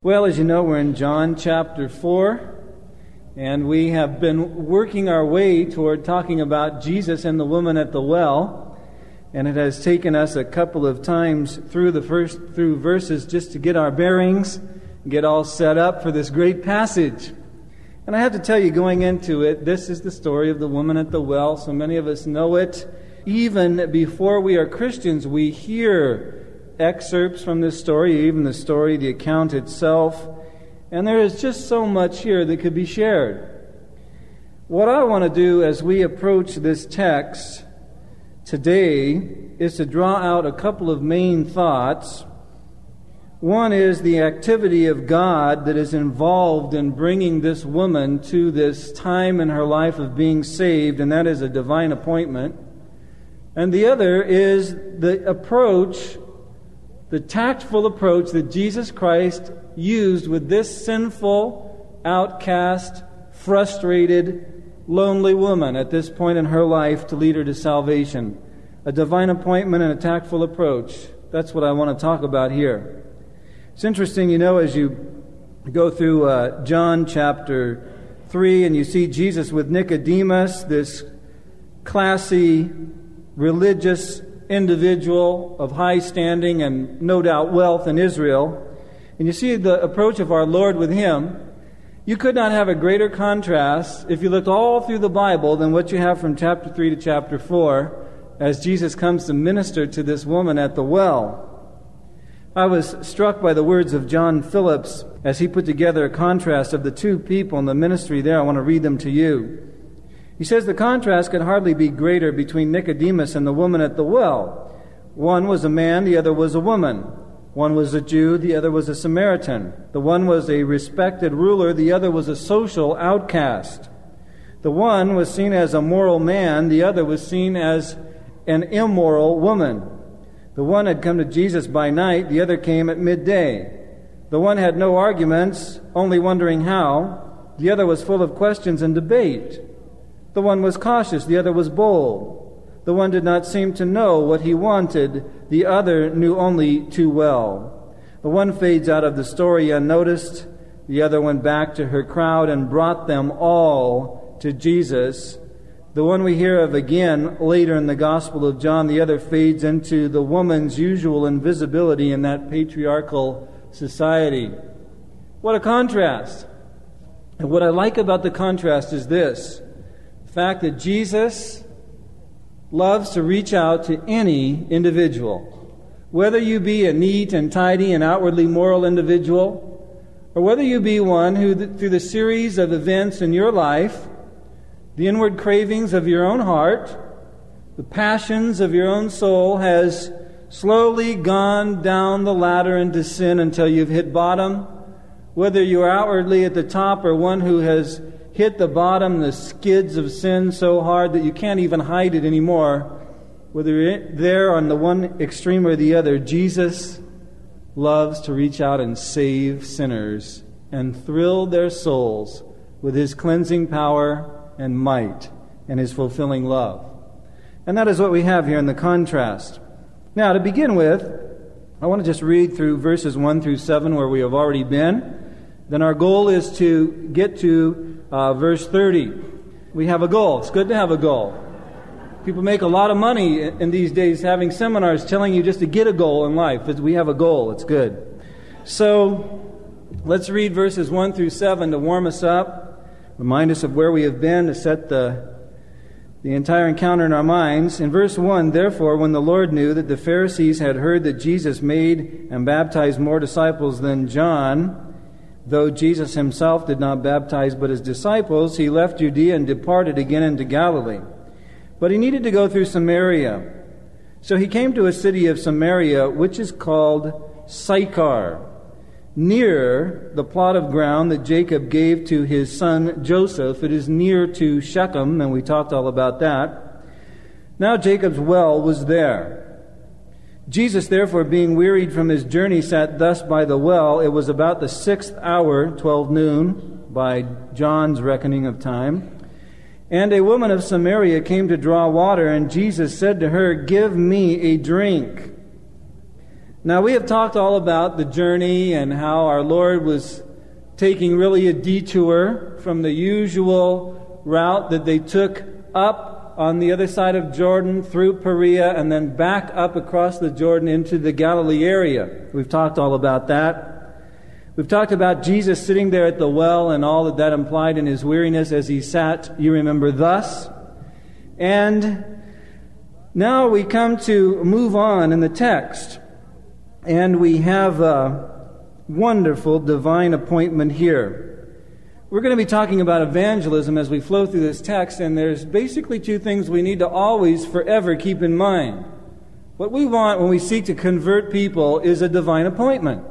Well, as you know, we're in John chapter 4, and we have been working our way toward talking about Jesus and the woman at the well. And it has taken us a couple of times through the first through verses just to get our bearings, get all set up for this great passage. And I have to tell you, going into it, this is the story of the woman at the well. So many of us know it. Even before we are Christians, we hear excerpts from this story, even the story, the account itself. And there is just so much here that could be shared. What I want to do as we approach this text today is to draw out a couple of main thoughts. One is the activity of God that is involved in bringing this woman to this time in her life of being saved, and that is a divine appointment. And the other is the approach the tactful approach that Jesus Christ used with this sinful, outcast, frustrated, lonely woman at this point in her life to lead her to salvation. A divine appointment and a tactful approach. That's what I want to talk about here. It's interesting, you know, as you go through uh, John chapter 3 and you see Jesus with Nicodemus, this classy, religious individual of high standing and no doubt wealth in Israel, and you see the approach of our Lord with him, you could not have a greater contrast if you looked all through the Bible than what you have from chapter 3 to chapter 4 as Jesus comes to minister to this woman at the well. I was struck by the words of John Phillips as he put together a contrast of the two people in the ministry there. I want to read them to you. He says the contrast could hardly be greater between Nicodemus and the woman at the well. One was a man, the other was a woman. One was a Jew, the other was a Samaritan. The one was a respected ruler, the other was a social outcast. The one was seen as a moral man, the other was seen as an immoral woman. The one had come to Jesus by night, the other came at midday. The one had no arguments, only wondering how. The other was full of questions and debate. The one was cautious, the other was bold. The one did not seem to know what he wanted, the other knew only too well. The one fades out of the story unnoticed, the other went back to her crowd and brought them all to Jesus. The one we hear of again later in the Gospel of John, the other fades into the woman's usual invisibility in that patriarchal society. What a contrast! And what I like about the contrast is this fact that Jesus loves to reach out to any individual. Whether you be a neat and tidy and outwardly moral individual, or whether you be one who, through the series of events in your life, the inward cravings of your own heart, the passions of your own soul, has slowly gone down the ladder into sin until you've hit bottom, whether you are outwardly at the top or one who has hit the bottom, the skids of sin so hard that you can't even hide it anymore, whether you're there on the one extreme or the other, Jesus loves to reach out and save sinners and thrill their souls with his cleansing power and might and his fulfilling love. And that is what we have here in the contrast. Now, to begin with, I want to just read through verses 1 through 7 where we have already been. Then our goal is to get to uh, verse 30. We have a goal. It's good to have a goal. People make a lot of money in these days having seminars telling you just to get a goal in life. We have a goal. It's good. So let's read verses 1 through 7 to warm us up, remind us of where we have been, to set the, the entire encounter in our minds. In verse 1, therefore, when the Lord knew that the Pharisees had heard that Jesus made and baptized more disciples than John, Though Jesus himself did not baptize but his disciples, he left Judea and departed again into Galilee. But he needed to go through Samaria. So he came to a city of Samaria, which is called Sychar, near the plot of ground that Jacob gave to his son Joseph. It is near to Shechem, and we talked all about that. Now Jacob's well was there. Jesus, therefore, being wearied from his journey, sat thus by the well. It was about the sixth hour, twelve noon, by John's reckoning of time. And a woman of Samaria came to draw water, and Jesus said to her, Give me a drink. Now, we have talked all about the journey and how our Lord was taking really a detour from the usual route that they took up on the other side of Jordan through Perea and then back up across the Jordan into the Galilee area. We've talked all about that. We've talked about Jesus sitting there at the well and all that that implied in his weariness as he sat, you remember, thus. And now we come to move on in the text. And we have a wonderful divine appointment here. We're going to be talking about evangelism as we flow through this text, and there's basically two things we need to always, forever keep in mind. What we want when we seek to convert people is a divine appointment.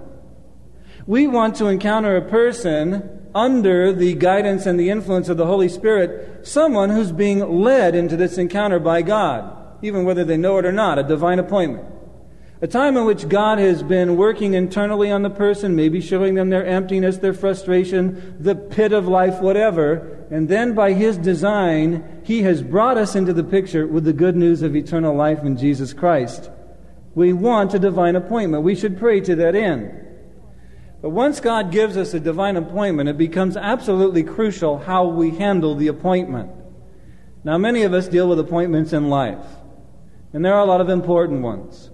We want to encounter a person under the guidance and the influence of the Holy Spirit, someone who's being led into this encounter by God, even whether they know it or not, a divine appointment. A time in which God has been working internally on the person, maybe showing them their emptiness, their frustration, the pit of life, whatever. And then by His design, He has brought us into the picture with the good news of eternal life in Jesus Christ. We want a divine appointment. We should pray to that end. But once God gives us a divine appointment, it becomes absolutely crucial how we handle the appointment. Now, many of us deal with appointments in life, and there are a lot of important ones.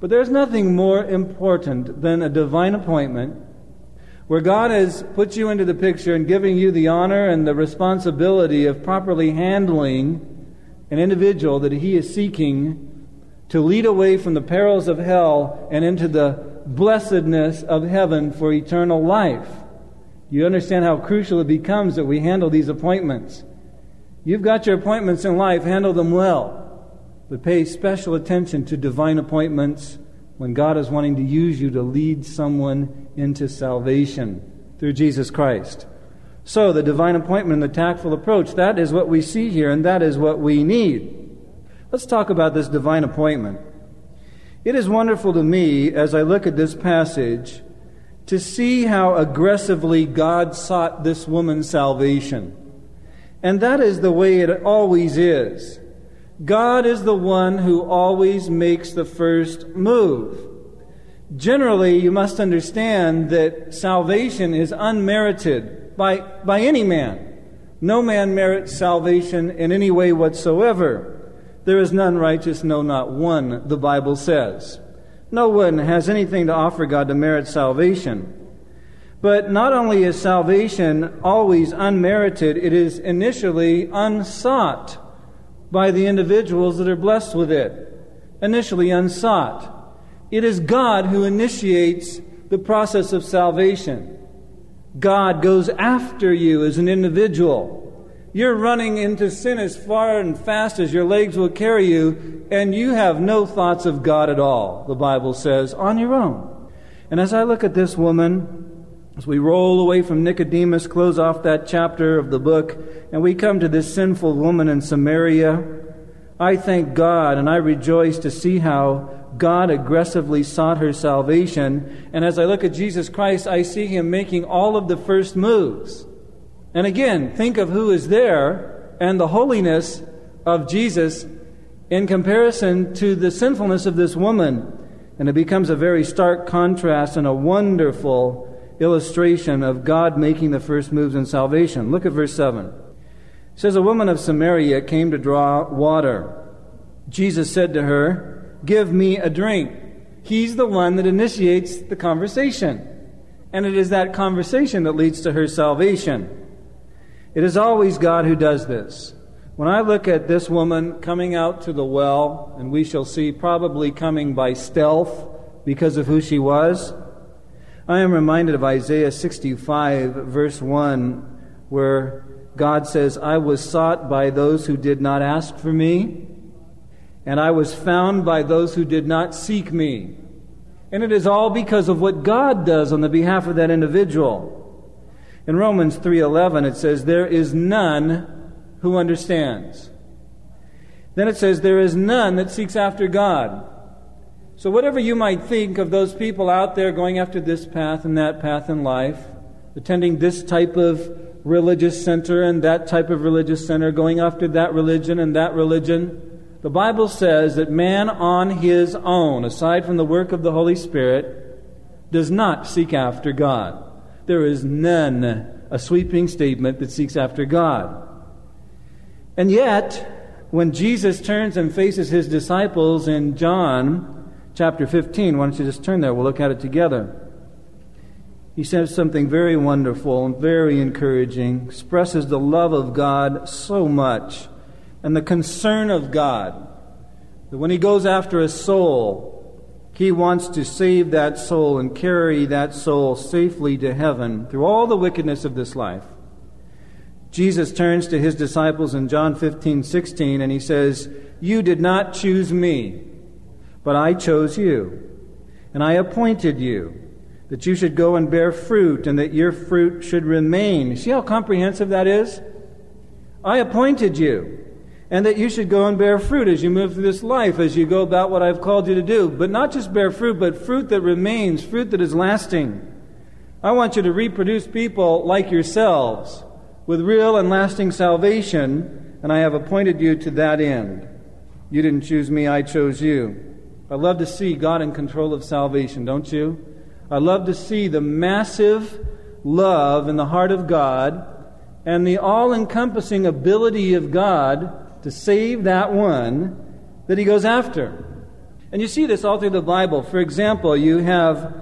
But there's nothing more important than a divine appointment where God has put you into the picture and giving you the honor and the responsibility of properly handling an individual that He is seeking to lead away from the perils of hell and into the blessedness of heaven for eternal life. You understand how crucial it becomes that we handle these appointments. You've got your appointments in life, handle them well but pay special attention to divine appointments when God is wanting to use you to lead someone into salvation through Jesus Christ. So, the divine appointment and the tactful approach, that is what we see here, and that is what we need. Let's talk about this divine appointment. It is wonderful to me as I look at this passage to see how aggressively God sought this woman's salvation. And that is the way it always is. God is the one who always makes the first move. Generally, you must understand that salvation is unmerited by, by any man. No man merits salvation in any way whatsoever. There is none righteous, no, not one, the Bible says. No one has anything to offer God to merit salvation. But not only is salvation always unmerited, it is initially unsought by the individuals that are blessed with it, initially unsought. It is God who initiates the process of salvation. God goes after you as an individual. You're running into sin as far and fast as your legs will carry you, and you have no thoughts of God at all, the Bible says, on your own. And as I look at this woman, as we roll away from Nicodemus, close off that chapter of the book, and we come to this sinful woman in Samaria, I thank God and I rejoice to see how God aggressively sought her salvation. And as I look at Jesus Christ, I see him making all of the first moves. And again, think of who is there and the holiness of Jesus in comparison to the sinfulness of this woman. And it becomes a very stark contrast and a wonderful illustration of God making the first moves in salvation. Look at verse 7. It says, A woman of Samaria came to draw water. Jesus said to her, Give me a drink. He's the one that initiates the conversation. And it is that conversation that leads to her salvation. It is always God who does this. When I look at this woman coming out to the well, and we shall see probably coming by stealth because of who she was, I am reminded of Isaiah 65, verse 1, where God says, I was sought by those who did not ask for me, and I was found by those who did not seek me. And it is all because of what God does on the behalf of that individual. In Romans 3:11 it says there is none who understands. Then it says there is none that seeks after God. So, whatever you might think of those people out there going after this path and that path in life, attending this type of religious center and that type of religious center, going after that religion and that religion, the Bible says that man on his own, aside from the work of the Holy Spirit, does not seek after God. There is none, a sweeping statement, that seeks after God. And yet, when Jesus turns and faces his disciples in John chapter 15, why don't you just turn there? We'll look at it together. He says something very wonderful and very encouraging, expresses the love of God so much and the concern of God. That when he goes after a soul, he wants to save that soul and carry that soul safely to heaven through all the wickedness of this life. Jesus turns to his disciples in John 15, 16, and he says, You did not choose me, but I chose you, and I appointed you that you should go and bear fruit, and that your fruit should remain. See how comprehensive that is? I appointed you, and that you should go and bear fruit as you move through this life, as you go about what I've called you to do. But not just bear fruit, but fruit that remains, fruit that is lasting. I want you to reproduce people like yourselves with real and lasting salvation, and I have appointed you to that end. You didn't choose me, I chose you. I love to see God in control of salvation, don't you? I love to see the massive love in the heart of God and the all encompassing ability of God to save that one that he goes after. And you see this all through the Bible. For example, you have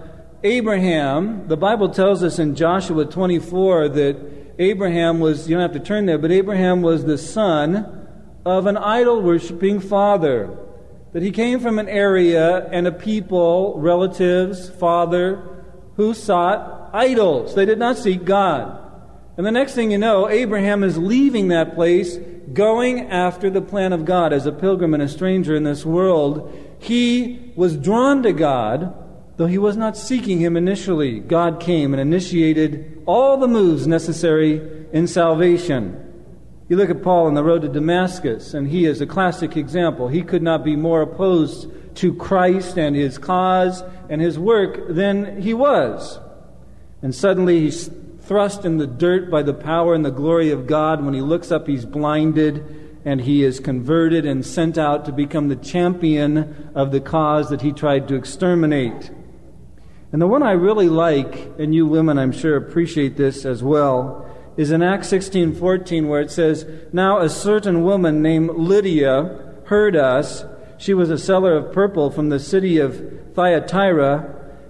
Abraham. The Bible tells us in Joshua 24 that Abraham was, you don't have to turn there, but Abraham was the son of an idol worshiping father that he came from an area and a people, relatives, father, who sought idols. They did not seek God. And the next thing you know, Abraham is leaving that place, going after the plan of God as a pilgrim and a stranger in this world. He was drawn to God, though he was not seeking him initially. God came and initiated all the moves necessary in salvation. You look at Paul on the road to Damascus, and he is a classic example. He could not be more opposed to Christ and his cause and his work than he was. And suddenly he's thrust in the dirt by the power and the glory of God. When he looks up, he's blinded and he is converted and sent out to become the champion of the cause that he tried to exterminate. And the one I really like, and you women I'm sure appreciate this as well, is in Acts 16:14 where it says, "Now a certain woman named Lydia heard us. She was a seller of purple from the city of Thyatira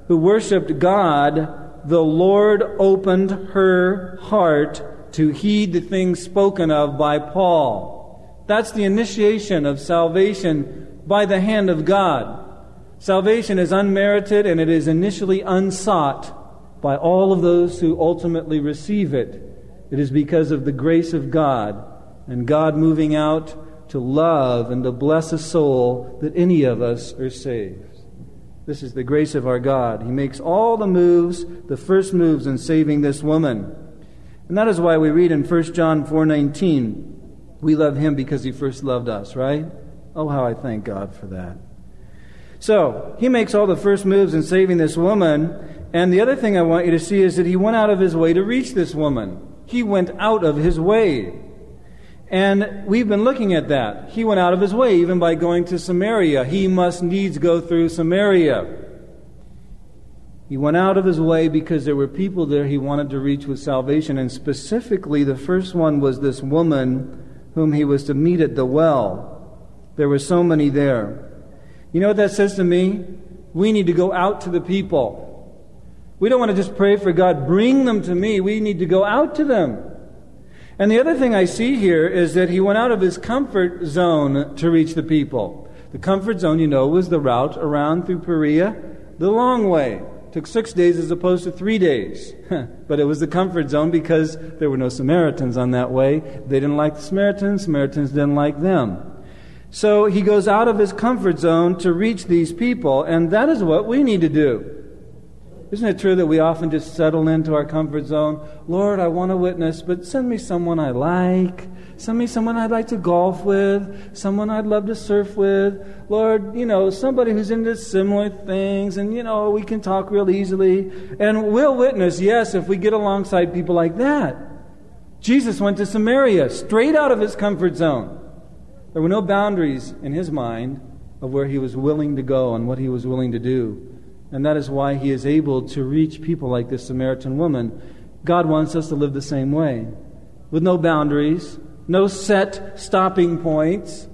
who worshiped God. The Lord opened her heart to heed the things spoken of by Paul." That's the initiation of salvation by the hand of God. Salvation is unmerited and it is initially unsought by all of those who ultimately receive it. It is because of the grace of God and God moving out to love and to bless a soul that any of us are saved. This is the grace of our God. He makes all the moves, the first moves in saving this woman. And that is why we read in 1 John 4:19, we love him because he first loved us, right? Oh how I thank God for that. So, he makes all the first moves in saving this woman, and the other thing I want you to see is that he went out of his way to reach this woman. He went out of his way. And we've been looking at that. He went out of his way, even by going to Samaria. He must needs go through Samaria. He went out of his way because there were people there he wanted to reach with salvation. And specifically, the first one was this woman whom he was to meet at the well. There were so many there. You know what that says to me? We need to go out to the people. We don't want to just pray for God, bring them to me. We need to go out to them. And the other thing I see here is that he went out of his comfort zone to reach the people. The comfort zone, you know, was the route around through Perea, the long way. It took six days as opposed to three days. but it was the comfort zone because there were no Samaritans on that way. They didn't like the Samaritans, Samaritans didn't like them. So he goes out of his comfort zone to reach these people, and that is what we need to do. Isn't it true that we often just settle into our comfort zone? Lord, I want to witness, but send me someone I like. Send me someone I'd like to golf with, someone I'd love to surf with. Lord, you know, somebody who's into similar things, and, you know, we can talk real easily. And we'll witness, yes, if we get alongside people like that. Jesus went to Samaria, straight out of his comfort zone. There were no boundaries in his mind of where he was willing to go and what he was willing to do. And that is why he is able to reach people like this Samaritan woman. God wants us to live the same way, with no boundaries, no set stopping points,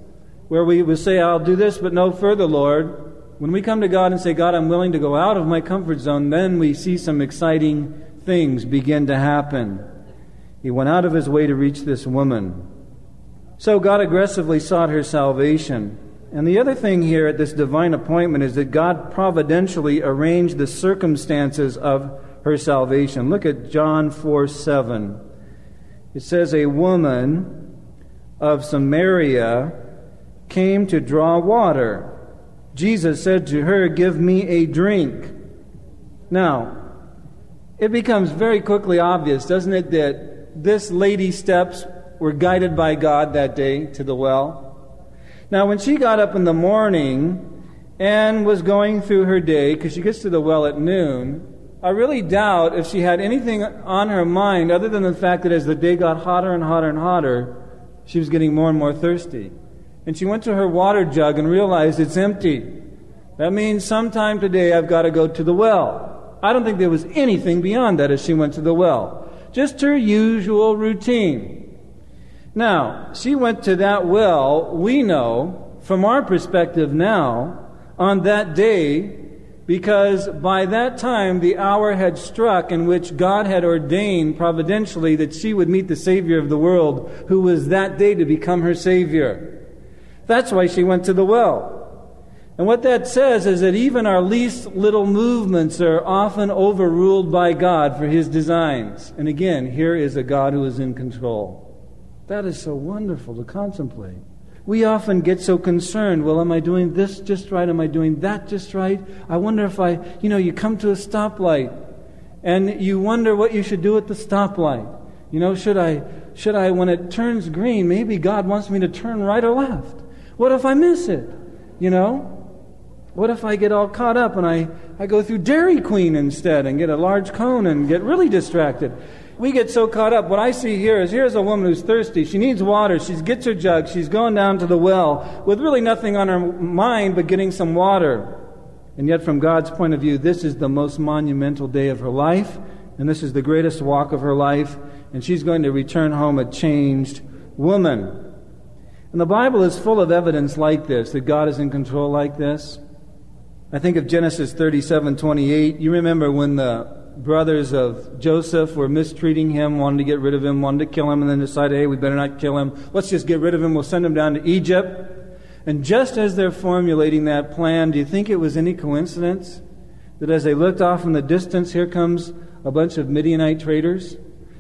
where we would say, I'll do this, but no further, Lord. When we come to God and say, God, I'm willing to go out of my comfort zone, then we see some exciting things begin to happen. He went out of his way to reach this woman. So God aggressively sought her salvation. And the other thing here at this divine appointment is that God providentially arranged the circumstances of her salvation. Look at John 4 7. It says, A woman of Samaria came to draw water. Jesus said to her, Give me a drink. Now, it becomes very quickly obvious, doesn't it, that this lady's steps were guided by God that day to the well? Now, when she got up in the morning and was going through her day, because she gets to the well at noon, I really doubt if she had anything on her mind other than the fact that as the day got hotter and hotter and hotter, she was getting more and more thirsty. And she went to her water jug and realized it's empty. That means sometime today I've got to go to the well. I don't think there was anything beyond that as she went to the well. Just her usual routine. Now, she went to that well, we know, from our perspective now, on that day, because by that time the hour had struck in which God had ordained providentially that she would meet the Savior of the world, who was that day to become her Savior. That's why she went to the well. And what that says is that even our least little movements are often overruled by God for His designs. And again, here is a God who is in control. That is so wonderful to contemplate. We often get so concerned. Well, am I doing this just right? Am I doing that just right? I wonder if I, you know, you come to a stoplight and you wonder what you should do at the stoplight. You know, should I, should I, when it turns green, maybe God wants me to turn right or left? What if I miss it? You know? What if I get all caught up and I, I go through Dairy Queen instead and get a large cone and get really distracted? We get so caught up. What I see here is here's a woman who's thirsty. She needs water. She gets her jug. She's going down to the well with really nothing on her mind but getting some water. And yet, from God's point of view, this is the most monumental day of her life, and this is the greatest walk of her life, and she's going to return home a changed woman. And the Bible is full of evidence like this, that God is in control like this. I think of Genesis 37 28. You remember when the brothers of Joseph were mistreating him, wanted to get rid of him, wanted to kill him, and then decided, hey, we better not kill him. Let's just get rid of him. We'll send him down to Egypt. And just as they're formulating that plan, do you think it was any coincidence that as they looked off in the distance, here comes a bunch of Midianite traders?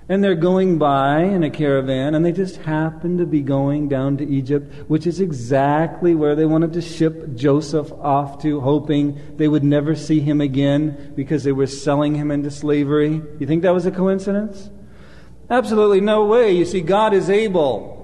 And they're going by in a caravan, and they just happen to be going down to Egypt, which is exactly where they wanted to ship Joseph off to, hoping they would never see him again because they were selling him into slavery. You think that was a coincidence? Absolutely no way. You see, God is able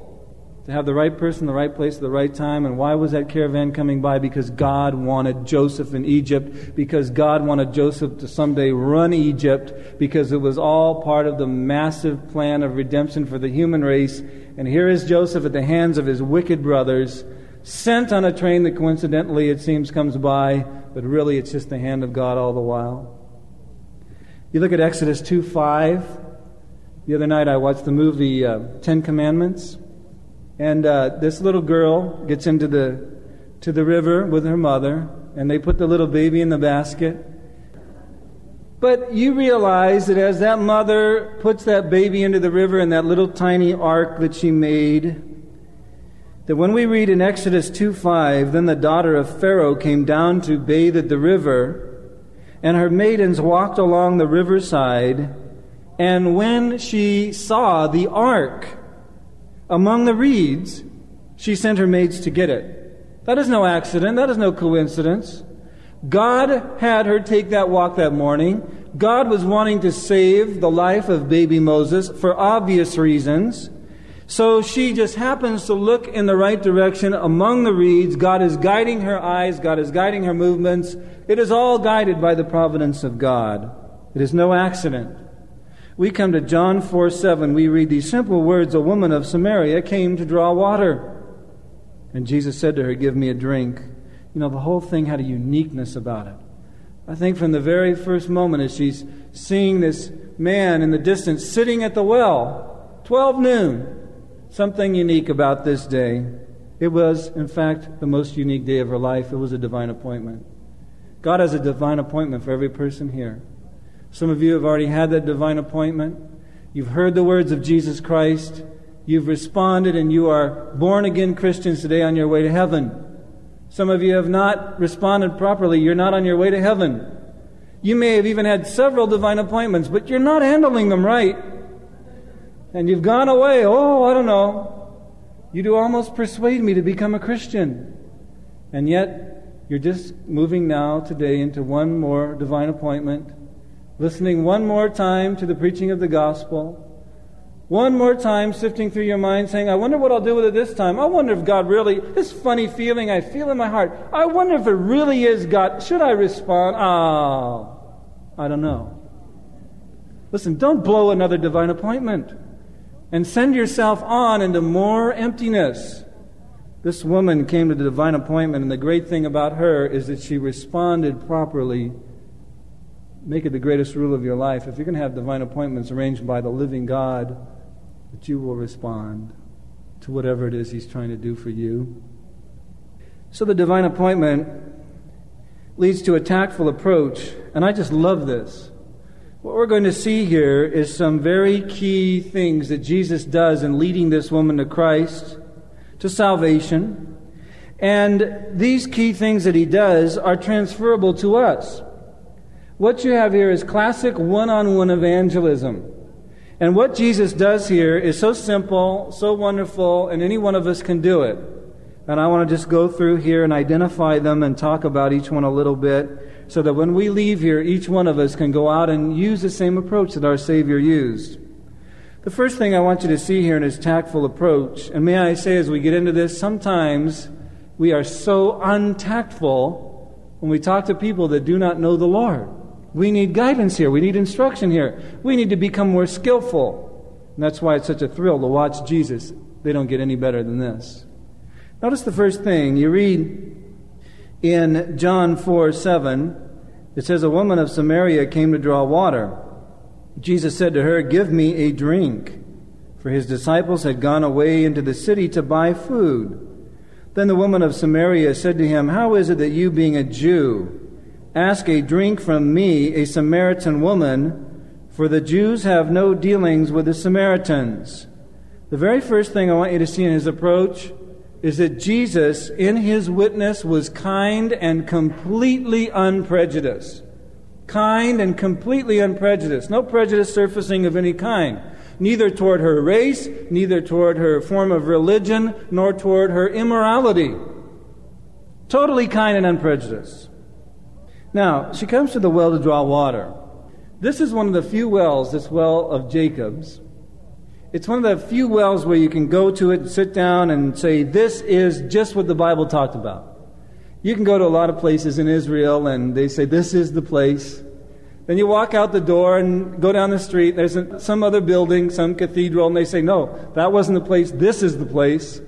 to have the right person, the right place, at the right time. And why was that caravan coming by? Because God wanted Joseph in Egypt, because God wanted Joseph to someday run Egypt, because it was all part of the massive plan of redemption for the human race. And here is Joseph at the hands of his wicked brothers, sent on a train that coincidentally it seems comes by, but really it's just the hand of God all the while. You look at Exodus 2 5. The other night I watched the movie uh, Ten Commandments. And uh, this little girl gets into the, to the river with her mother, and they put the little baby in the basket. But you realize that as that mother puts that baby into the river in that little tiny ark that she made, that when we read in Exodus 2 5, then the daughter of Pharaoh came down to bathe at the river, and her maidens walked along the riverside, and when she saw the ark, among the reeds, she sent her maids to get it. That is no accident. That is no coincidence. God had her take that walk that morning. God was wanting to save the life of baby Moses for obvious reasons. So she just happens to look in the right direction among the reeds. God is guiding her eyes, God is guiding her movements. It is all guided by the providence of God. It is no accident we come to John 4 7, we read these simple words A woman of Samaria came to draw water. And Jesus said to her, Give me a drink. You know, the whole thing had a uniqueness about it. I think from the very first moment as she's seeing this man in the distance sitting at the well, 12 noon, something unique about this day. It was, in fact, the most unique day of her life. It was a divine appointment. God has a divine appointment for every person here. Some of you have already had that divine appointment. You've heard the words of Jesus Christ. You've responded, and you are born again Christians today on your way to heaven. Some of you have not responded properly. You're not on your way to heaven. You may have even had several divine appointments, but you're not handling them right. And you've gone away. Oh, I don't know. You do almost persuade me to become a Christian. And yet, you're just moving now today into one more divine appointment, listening one more time to the preaching of the gospel, one more time sifting through your mind, saying, I wonder what I'll do with it this time. I wonder if God really, this funny feeling I feel in my heart, I wonder if it really is God. Should I respond? Oh, I don't know. Listen, don't blow another divine appointment and send yourself on into more emptiness. This woman came to the divine appointment, and the great thing about her is that she responded properly. Make it the greatest rule of your life. If you're going to have divine appointments arranged by the living God, that you will respond to whatever it is He's trying to do for you. So the divine appointment leads to a tactful approach, and I just love this. What we're going to see here is some very key things that Jesus does in leading this woman to Christ, to salvation. And these key things that he does are transferable to us. What you have here is classic one on one evangelism. And what Jesus does here is so simple, so wonderful, and any one of us can do it. And I want to just go through here and identify them and talk about each one a little bit so that when we leave here, each one of us can go out and use the same approach that our Savior used. The first thing I want you to see here in his tactful approach, and may I say as we get into this, sometimes we are so untactful when we talk to people that do not know the Lord. We need guidance here. We need instruction here. We need to become more skillful. And that's why it's such a thrill to watch Jesus. They don't get any better than this. Notice the first thing. You read in John 4 7, it says, A woman of Samaria came to draw water. Jesus said to her, Give me a drink. For his disciples had gone away into the city to buy food. Then the woman of Samaria said to him, How is it that you, being a Jew, ask a drink from me, a Samaritan woman? For the Jews have no dealings with the Samaritans. The very first thing I want you to see in his approach is that Jesus, in his witness, was kind and completely unprejudiced. Kind and completely unprejudiced. No prejudice surfacing of any kind. Neither toward her race, neither toward her form of religion, nor toward her immorality. Totally kind and unprejudiced. Now, she comes to the well to draw water. This is one of the few wells, this well of Jacob's, it's one of the few wells where you can go to it, and sit down, and say, This is just what the Bible talked about. You can go to a lot of places in Israel and they say, This is the place. Then you walk out the door and go down the street. There's some other building, some cathedral, and they say, No, that wasn't the place. This is the place.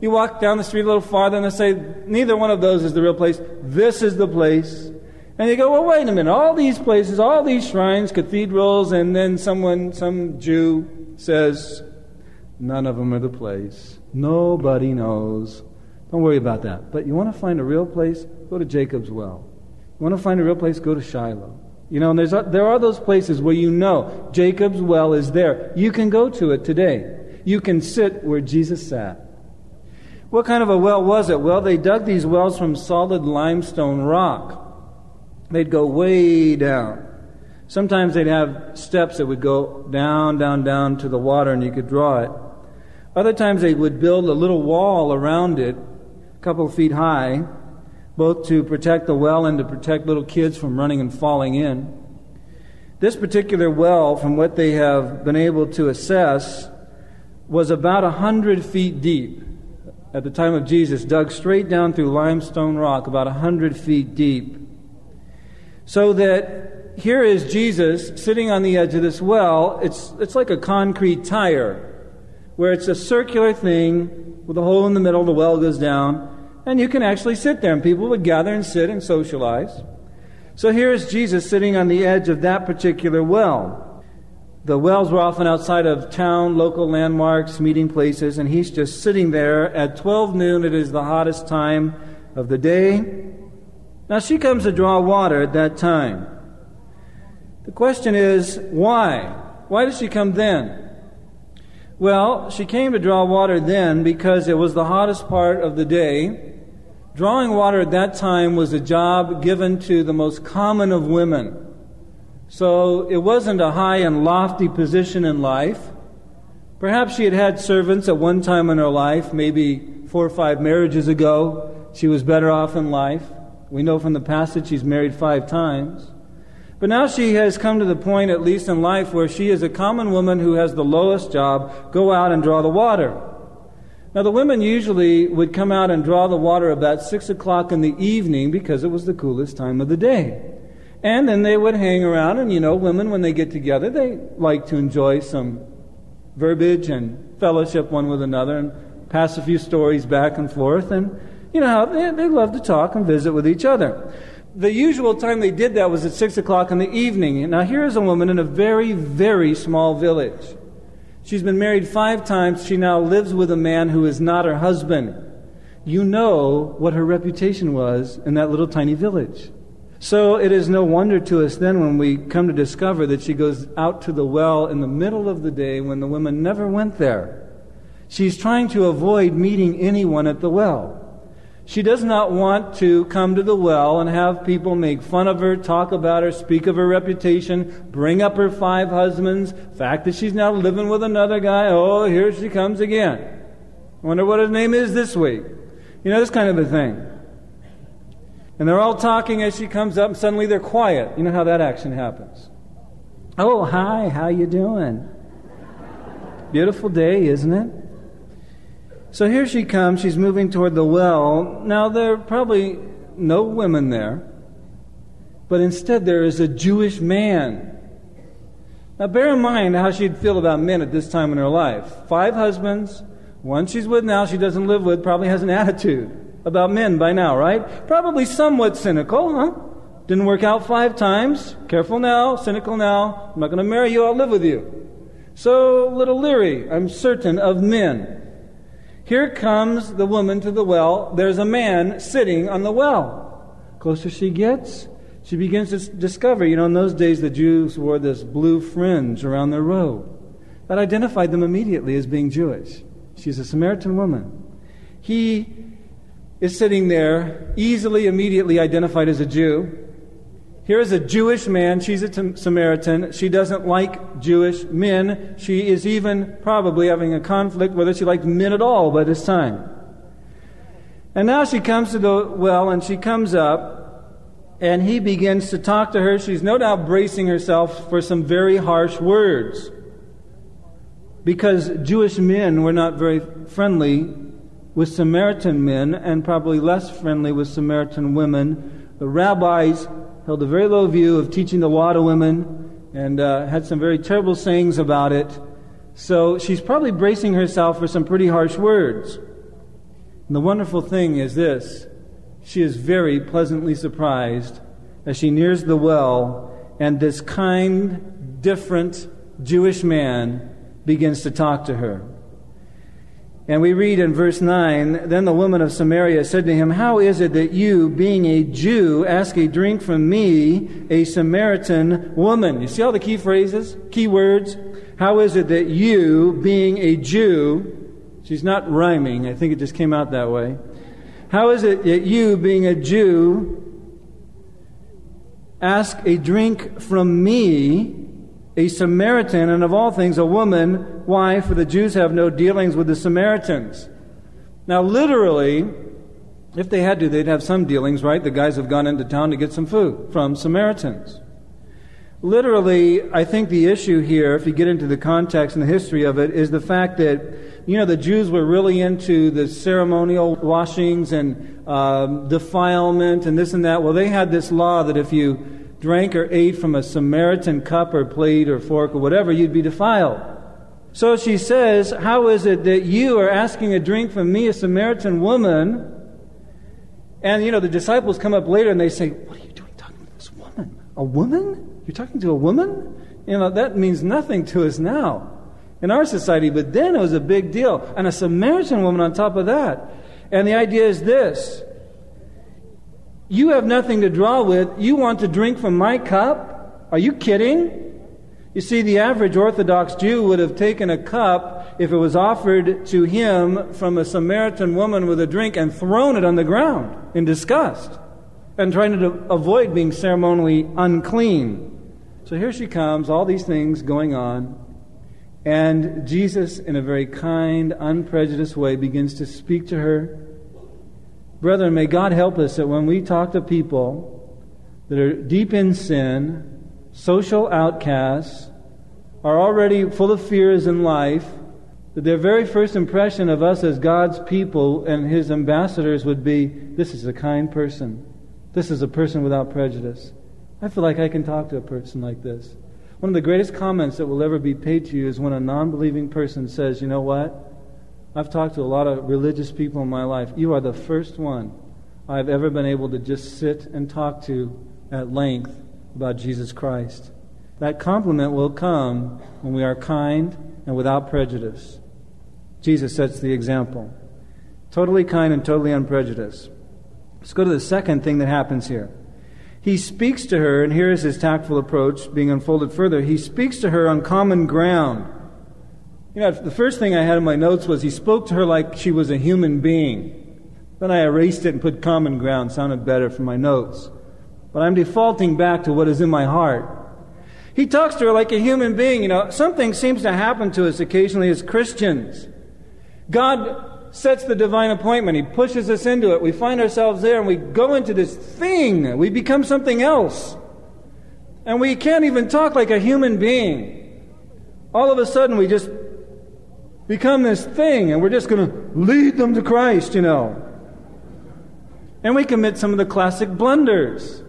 You walk down the street a little farther and they say, Neither one of those is the real place. This is the place. And you go, Well, wait a minute. All these places, all these shrines, cathedrals, and then someone, some Jew, says none of them are the place. Nobody knows. Don't worry about that. But you want to find a real place? Go to Jacob's well. You want to find a real place? Go to Shiloh. You know, and there's, there are those places where you know Jacob's well is there. You can go to it today. You can sit where Jesus sat. What kind of a well was it? Well, they dug these wells from solid limestone rock. They'd go way down. Sometimes they'd have steps that would go down, down, down to the water and you could draw it. Other times they would build a little wall around it, a couple of feet high, both to protect the well and to protect little kids from running and falling in. This particular well, from what they have been able to assess, was about a hundred feet deep at the time of Jesus, dug straight down through limestone rock, about a hundred feet deep. So that here is Jesus sitting on the edge of this well. It's, it's like a concrete tire, where it's a circular thing, with a hole in the middle, the well goes down, and you can actually sit there, and people would gather and sit and socialize. So here's Jesus sitting on the edge of that particular well. The wells were often outside of town, local landmarks, meeting places, and he's just sitting there at 12 noon. It is the hottest time of the day. Now she comes to draw water at that time. The question is, why? Why does she come then? Well, she came to draw water then because it was the hottest part of the day Drawing water at that time was a job given to the most common of women. So it wasn't a high and lofty position in life. Perhaps she had had servants at one time in her life, maybe four or five marriages ago. She was better off in life. We know from the passage she's married five times. But now she has come to the point, at least in life, where she is a common woman who has the lowest job go out and draw the water. Now, the women usually would come out and draw the water about 6 o'clock in the evening because it was the coolest time of the day. And then they would hang around, and you know, women, when they get together, they like to enjoy some verbiage and fellowship one with another and pass a few stories back and forth. And you know how they, they love to talk and visit with each other. The usual time they did that was at 6 o'clock in the evening. Now, here is a woman in a very, very small village. She's been married five times. She now lives with a man who is not her husband. You know what her reputation was in that little tiny village. So it is no wonder to us then when we come to discover that she goes out to the well in the middle of the day when the women never went there. She's trying to avoid meeting anyone at the well. She does not want to come to the well and have people make fun of her, talk about her, speak of her reputation, bring up her five husbands, fact that she's now living with another guy. Oh, here she comes again. Wonder what his name is this week. You know, this kind of a thing. And they're all talking as she comes up, and suddenly they're quiet. You know how that action happens. Oh, hi, how you doing? Beautiful day, isn't it? So here she comes, she's moving toward the well. Now, there are probably no women there, but instead there is a Jewish man. Now, bear in mind how she'd feel about men at this time in her life. Five husbands, one she's with now, she doesn't live with, probably has an attitude about men by now, right? Probably somewhat cynical, huh? Didn't work out five times. Careful now, cynical now. I'm not going to marry you, I'll live with you. So, little leery, I'm certain, of men. Here comes the woman to the well. There's a man sitting on the well. Closer she gets, she begins to discover, you know, in those days the Jews wore this blue fringe around their robe. That identified them immediately as being Jewish. She's a Samaritan woman. He is sitting there, easily, immediately identified as a Jew. Here is a Jewish man. She's a Samaritan. She doesn't like Jewish men. She is even probably having a conflict whether she likes men at all by this time. And now she comes to the well and she comes up and he begins to talk to her. She's no doubt bracing herself for some very harsh words because Jewish men were not very friendly with Samaritan men and probably less friendly with Samaritan women. The rabbis held a very low view of teaching the law to women and uh, had some very terrible sayings about it. So she's probably bracing herself for some pretty harsh words. And the wonderful thing is this she is very pleasantly surprised as she nears the well, and this kind, different Jewish man begins to talk to her. And we read in verse 9 Then the woman of Samaria said to him, How is it that you, being a Jew, ask a drink from me, a Samaritan woman? You see all the key phrases, key words? How is it that you, being a Jew, she's not rhyming, I think it just came out that way. How is it that you, being a Jew, ask a drink from me, a Samaritan, and of all things, a woman. Why? For the Jews have no dealings with the Samaritans. Now, literally, if they had to, they'd have some dealings, right? The guys have gone into town to get some food from Samaritans. Literally, I think the issue here, if you get into the context and the history of it, is the fact that, you know, the Jews were really into the ceremonial washings and um, defilement and this and that. Well, they had this law that if you drank or ate from a Samaritan cup or plate or fork or whatever, you'd be defiled. So she says, How is it that you are asking a drink from me, a Samaritan woman? And, you know, the disciples come up later and they say, What are you doing talking to this woman? A woman? You're talking to a woman? You know, that means nothing to us now in our society, but then it was a big deal. And a Samaritan woman on top of that. And the idea is this You have nothing to draw with. You want to drink from my cup? Are you kidding? You see, the average Orthodox Jew would have taken a cup if it was offered to him from a Samaritan woman with a drink and thrown it on the ground in disgust and trying to avoid being ceremonially unclean. So here she comes, all these things going on. And Jesus, in a very kind, unprejudiced way, begins to speak to her. Brethren, may God help us that when we talk to people that are deep in sin, social outcasts, are already full of fears in life, that their very first impression of us as God's people and His ambassadors would be this is a kind person. This is a person without prejudice. I feel like I can talk to a person like this. One of the greatest comments that will ever be paid to you is when a non believing person says, You know what? I've talked to a lot of religious people in my life. You are the first one I've ever been able to just sit and talk to at length about Jesus Christ. That compliment will come when we are kind and without prejudice. Jesus sets the example. Totally kind and totally unprejudiced. Let's go to the second thing that happens here. He speaks to her, and here is his tactful approach being unfolded further. He speaks to her on common ground. You know, the first thing I had in my notes was he spoke to her like she was a human being. Then I erased it and put common ground, sounded better for my notes. But I'm defaulting back to what is in my heart. He talks to her like a human being. You know, something seems to happen to us occasionally as Christians. God sets the divine appointment. He pushes us into it. We find ourselves there and we go into this thing. We become something else. And we can't even talk like a human being. All of a sudden, we just become this thing and we're just going to lead them to Christ, you know. And we commit some of the classic blunders.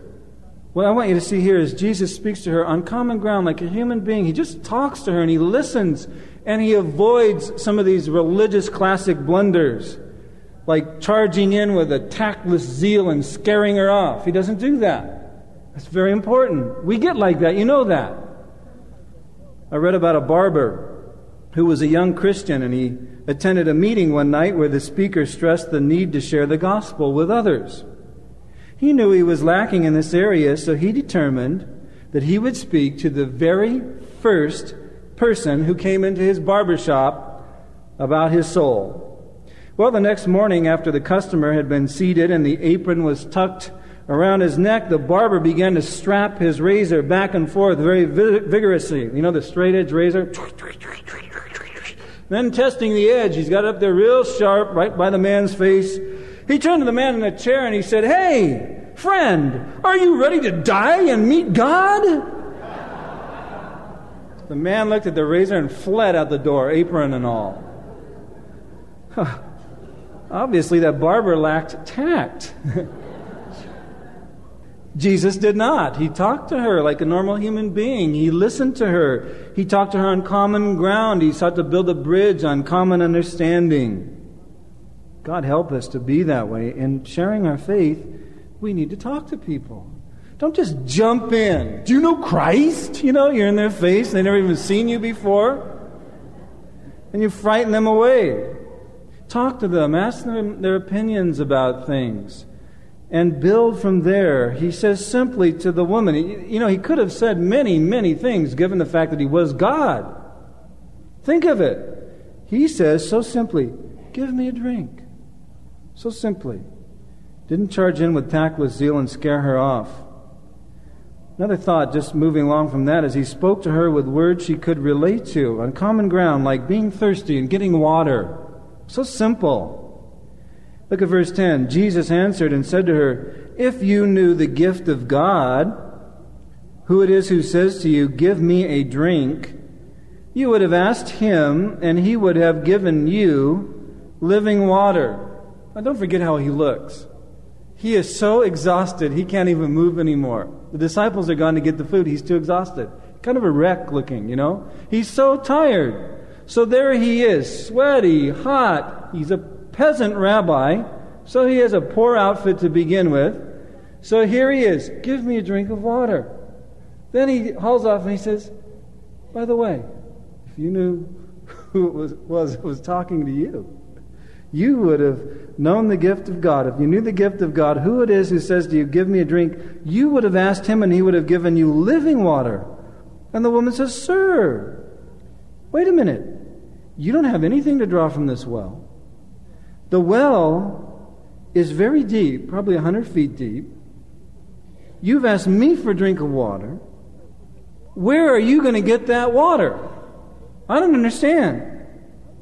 What I want you to see here is Jesus speaks to her on common ground like a human being. He just talks to her and he listens and he avoids some of these religious classic blunders, like charging in with a tactless zeal and scaring her off. He doesn't do that. That's very important. We get like that, you know that. I read about a barber who was a young Christian and he attended a meeting one night where the speaker stressed the need to share the gospel with others. He knew he was lacking in this area, so he determined that he would speak to the very first person who came into his barber shop about his soul. Well, the next morning, after the customer had been seated and the apron was tucked around his neck, the barber began to strap his razor back and forth very vigorously. You know, the straight edge razor? Then, testing the edge, he's got up there real sharp, right by the man's face. He turned to the man in the chair and he said, Hey, friend, are you ready to die and meet God? The man looked at the razor and fled out the door, apron and all. Obviously, that barber lacked tact. Jesus did not. He talked to her like a normal human being. He listened to her. He talked to her on common ground. He sought to build a bridge on common understanding. God help us to be that way. In sharing our faith, we need to talk to people. Don't just jump in. Do you know Christ? You know, you're in their face, they've never even seen you before. And you frighten them away. Talk to them, ask them their opinions about things, and build from there. He says simply to the woman, you know, he could have said many, many things given the fact that he was God. Think of it. He says so simply, Give me a drink. So simply. Didn't charge in with tactless zeal and scare her off. Another thought, just moving along from that, is he spoke to her with words she could relate to on common ground, like being thirsty and getting water. So simple. Look at verse 10. Jesus answered and said to her, If you knew the gift of God, who it is who says to you, Give me a drink, you would have asked him, and he would have given you living water. Now, don't forget how he looks. He is so exhausted, he can't even move anymore. The disciples are gone to get the food. He's too exhausted. Kind of a wreck looking, you know? He's so tired. So there he is, sweaty, hot. He's a peasant rabbi, so he has a poor outfit to begin with. So here he is, give me a drink of water. Then he hauls off and he says, By the way, if you knew who it was, was, was talking to you, you would have known the gift of God. If you knew the gift of God, who it is who says to you, Give me a drink, you would have asked him and he would have given you living water. And the woman says, Sir, wait a minute. You don't have anything to draw from this well. The well is very deep, probably a 100 feet deep. You've asked me for a drink of water. Where are you going to get that water? I don't understand.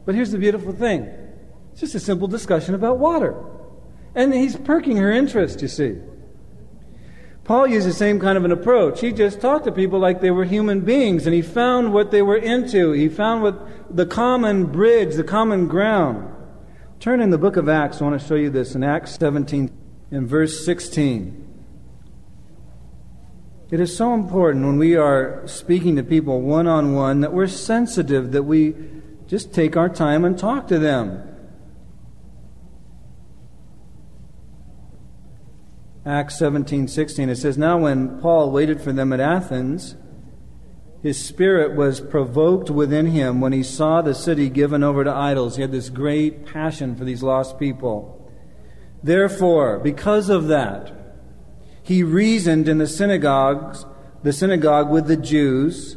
But here's the beautiful thing it's just a simple discussion about water. And he's perking her interest, you see. Paul used the same kind of an approach. He just talked to people like they were human beings, and he found what they were into. He found what the common bridge, the common ground. Turn in the book of Acts. I want to show you this in Acts 17, in verse 16. It is so important when we are speaking to people one on one that we're sensitive, that we just take our time and talk to them. Acts 17 16, it says, Now when Paul waited for them at Athens, his spirit was provoked within him when he saw the city given over to idols. He had this great passion for these lost people. Therefore, because of that, he reasoned in the synagogues, the synagogue with the Jews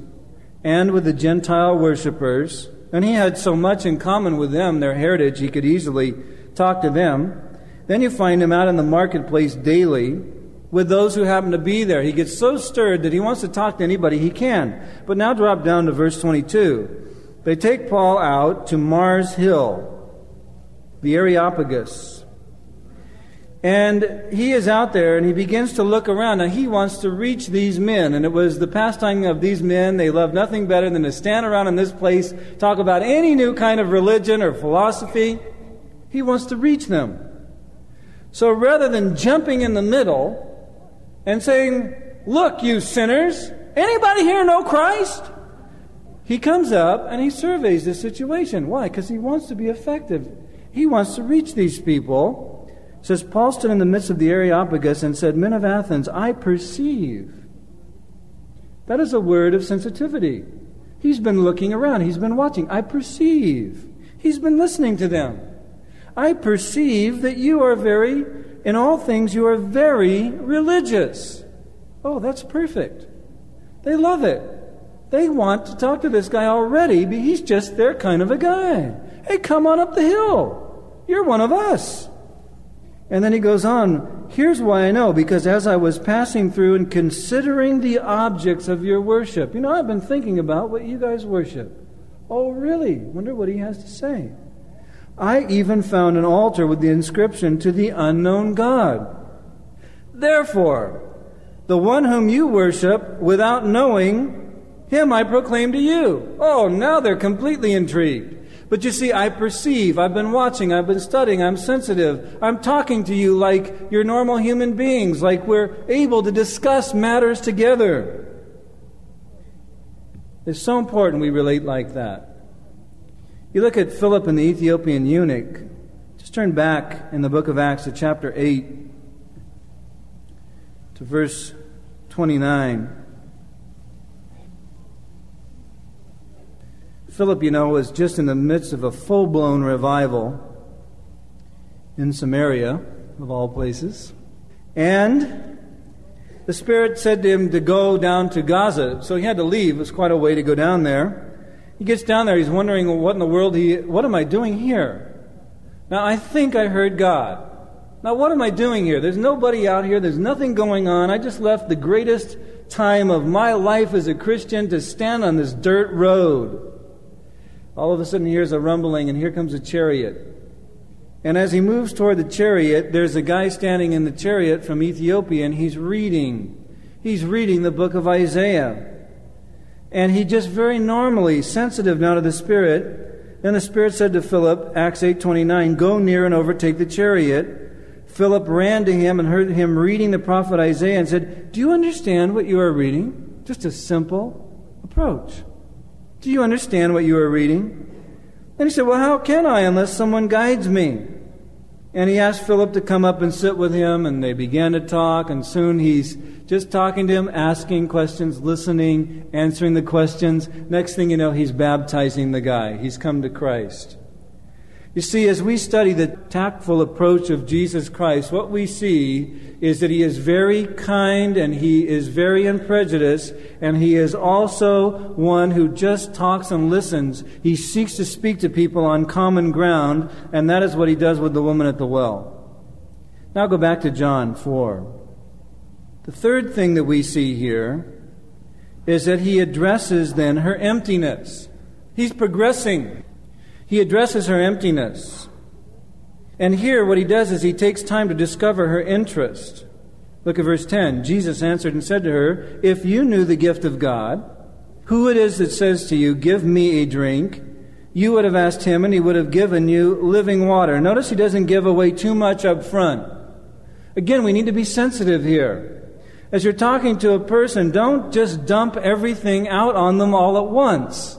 and with the Gentile worshippers, and he had so much in common with them, their heritage, he could easily talk to them. Then you find him out in the marketplace daily with those who happen to be there. He gets so stirred that he wants to talk to anybody he can. But now drop down to verse 22. They take Paul out to Mars Hill, the Areopagus. And he is out there and he begins to look around. Now he wants to reach these men. And it was the pastime of these men. They love nothing better than to stand around in this place, talk about any new kind of religion or philosophy. He wants to reach them. So rather than jumping in the middle and saying, Look, you sinners, anybody here know Christ? He comes up and he surveys the situation. Why? Because he wants to be effective. He wants to reach these people. It says Paul stood in the midst of the Areopagus and said, Men of Athens, I perceive. That is a word of sensitivity. He's been looking around, he's been watching. I perceive. He's been listening to them. I perceive that you are very, in all things, you are very religious. Oh, that's perfect. They love it. They want to talk to this guy already, but he's just their kind of a guy. Hey, come on up the hill. You're one of us. And then he goes on, here's why I know, because as I was passing through and considering the objects of your worship, you know, I've been thinking about what you guys worship. Oh, really? Wonder what he has to say. I even found an altar with the inscription to the unknown God. Therefore, the one whom you worship without knowing, him I proclaim to you. Oh, now they're completely intrigued. But you see, I perceive, I've been watching, I've been studying, I'm sensitive. I'm talking to you like you're normal human beings, like we're able to discuss matters together. It's so important we relate like that. You look at Philip and the Ethiopian eunuch. Just turn back in the book of Acts to chapter 8 to verse 29. Philip, you know, was just in the midst of a full blown revival in Samaria, of all places. And the Spirit said to him to go down to Gaza. So he had to leave. It was quite a way to go down there. He gets down there, he's wondering what in the world he, what am I doing here? Now I think I heard God. Now what am I doing here? There's nobody out here, there's nothing going on. I just left the greatest time of my life as a Christian to stand on this dirt road. All of a sudden, here's a rumbling, and here comes a chariot. And as he moves toward the chariot, there's a guy standing in the chariot from Ethiopia, and he's reading. He's reading the book of Isaiah. And he just very normally, sensitive now to the Spirit. Then the Spirit said to Philip, Acts 8.29, Go near and overtake the chariot. Philip ran to him and heard him reading the prophet Isaiah and said, Do you understand what you are reading? Just a simple approach. Do you understand what you are reading? And he said, Well, how can I unless someone guides me? And he asked Philip to come up and sit with him, and they began to talk, and soon he's just talking to him, asking questions, listening, answering the questions. Next thing you know, he's baptizing the guy. He's come to Christ. You see, as we study the tactful approach of Jesus Christ, what we see is that he is very kind and he is very unprejudiced, and he is also one who just talks and listens. He seeks to speak to people on common ground, and that is what he does with the woman at the well. Now go back to John 4. The third thing that we see here is that he addresses then her emptiness. He's progressing. He addresses her emptiness. And here, what he does is he takes time to discover her interest. Look at verse 10. Jesus answered and said to her, If you knew the gift of God, who it is that says to you, Give me a drink, you would have asked him, and he would have given you living water. Notice he doesn't give away too much up front. Again, we need to be sensitive here. As you're talking to a person, don't just dump everything out on them all at once.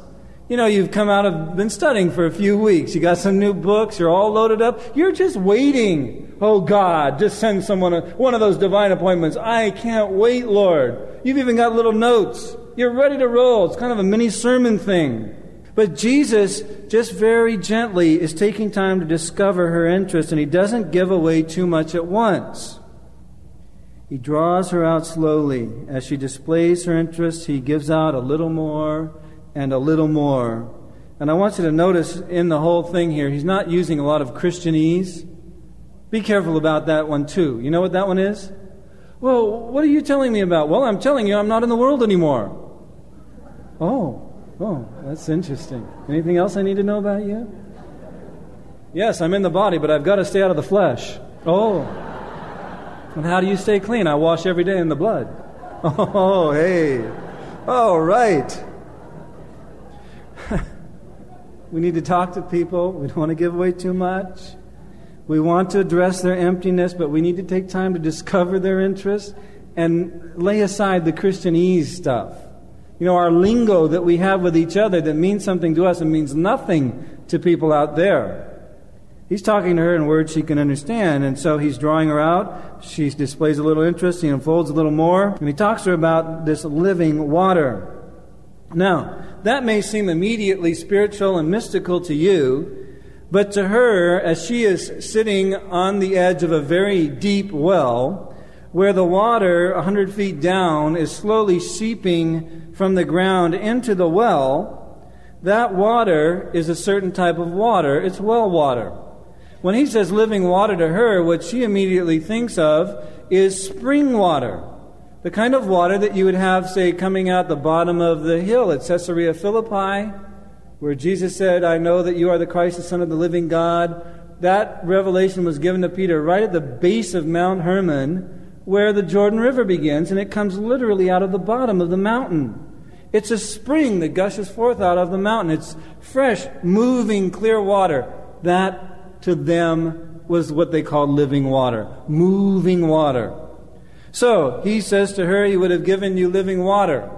You know, you've come out of, been studying for a few weeks. You got some new books. You're all loaded up. You're just waiting. Oh God, just send someone a, one of those divine appointments. I can't wait, Lord. You've even got little notes. You're ready to roll. It's kind of a mini sermon thing. But Jesus, just very gently, is taking time to discover her interest, and he doesn't give away too much at once. He draws her out slowly. As she displays her interest, he gives out a little more and a little more. And I want you to notice in the whole thing here, he's not using a lot of Christianese. Be careful about that one too. You know what that one is? Well, what are you telling me about? Well, I'm telling you I'm not in the world anymore. Oh, oh, that's interesting. Anything else I need to know about you? Yes, I'm in the body, but I've got to stay out of the flesh. Oh. And how do you stay clean? I wash every day in the blood. Oh, hey. All right. we need to talk to people. We don't want to give away too much. We want to address their emptiness, but we need to take time to discover their interests and lay aside the Christianese stuff. You know, our lingo that we have with each other that means something to us and means nothing to people out there. He's talking to her in words she can understand, and so he's drawing her out. She displays a little interest, he unfolds a little more, and he talks to her about this living water. Now, that may seem immediately spiritual and mystical to you, but to her, as she is sitting on the edge of a very deep well, where the water, a hundred feet down, is slowly seeping from the ground into the well, that water is a certain type of water. It's well water. When he says living water to her, what she immediately thinks of is spring water. The kind of water that you would have, say, coming out the bottom of the hill at Caesarea Philippi, where Jesus said, I know that you are the Christ, the Son of the living God. That revelation was given to Peter right at the base of Mount Hermon, where the Jordan River begins, and it comes literally out of the bottom of the mountain. It's a spring that gushes forth out of the mountain. It's fresh, moving, clear water. That, to them, was what they called living water. Moving water. So he says to her, He would have given you living water.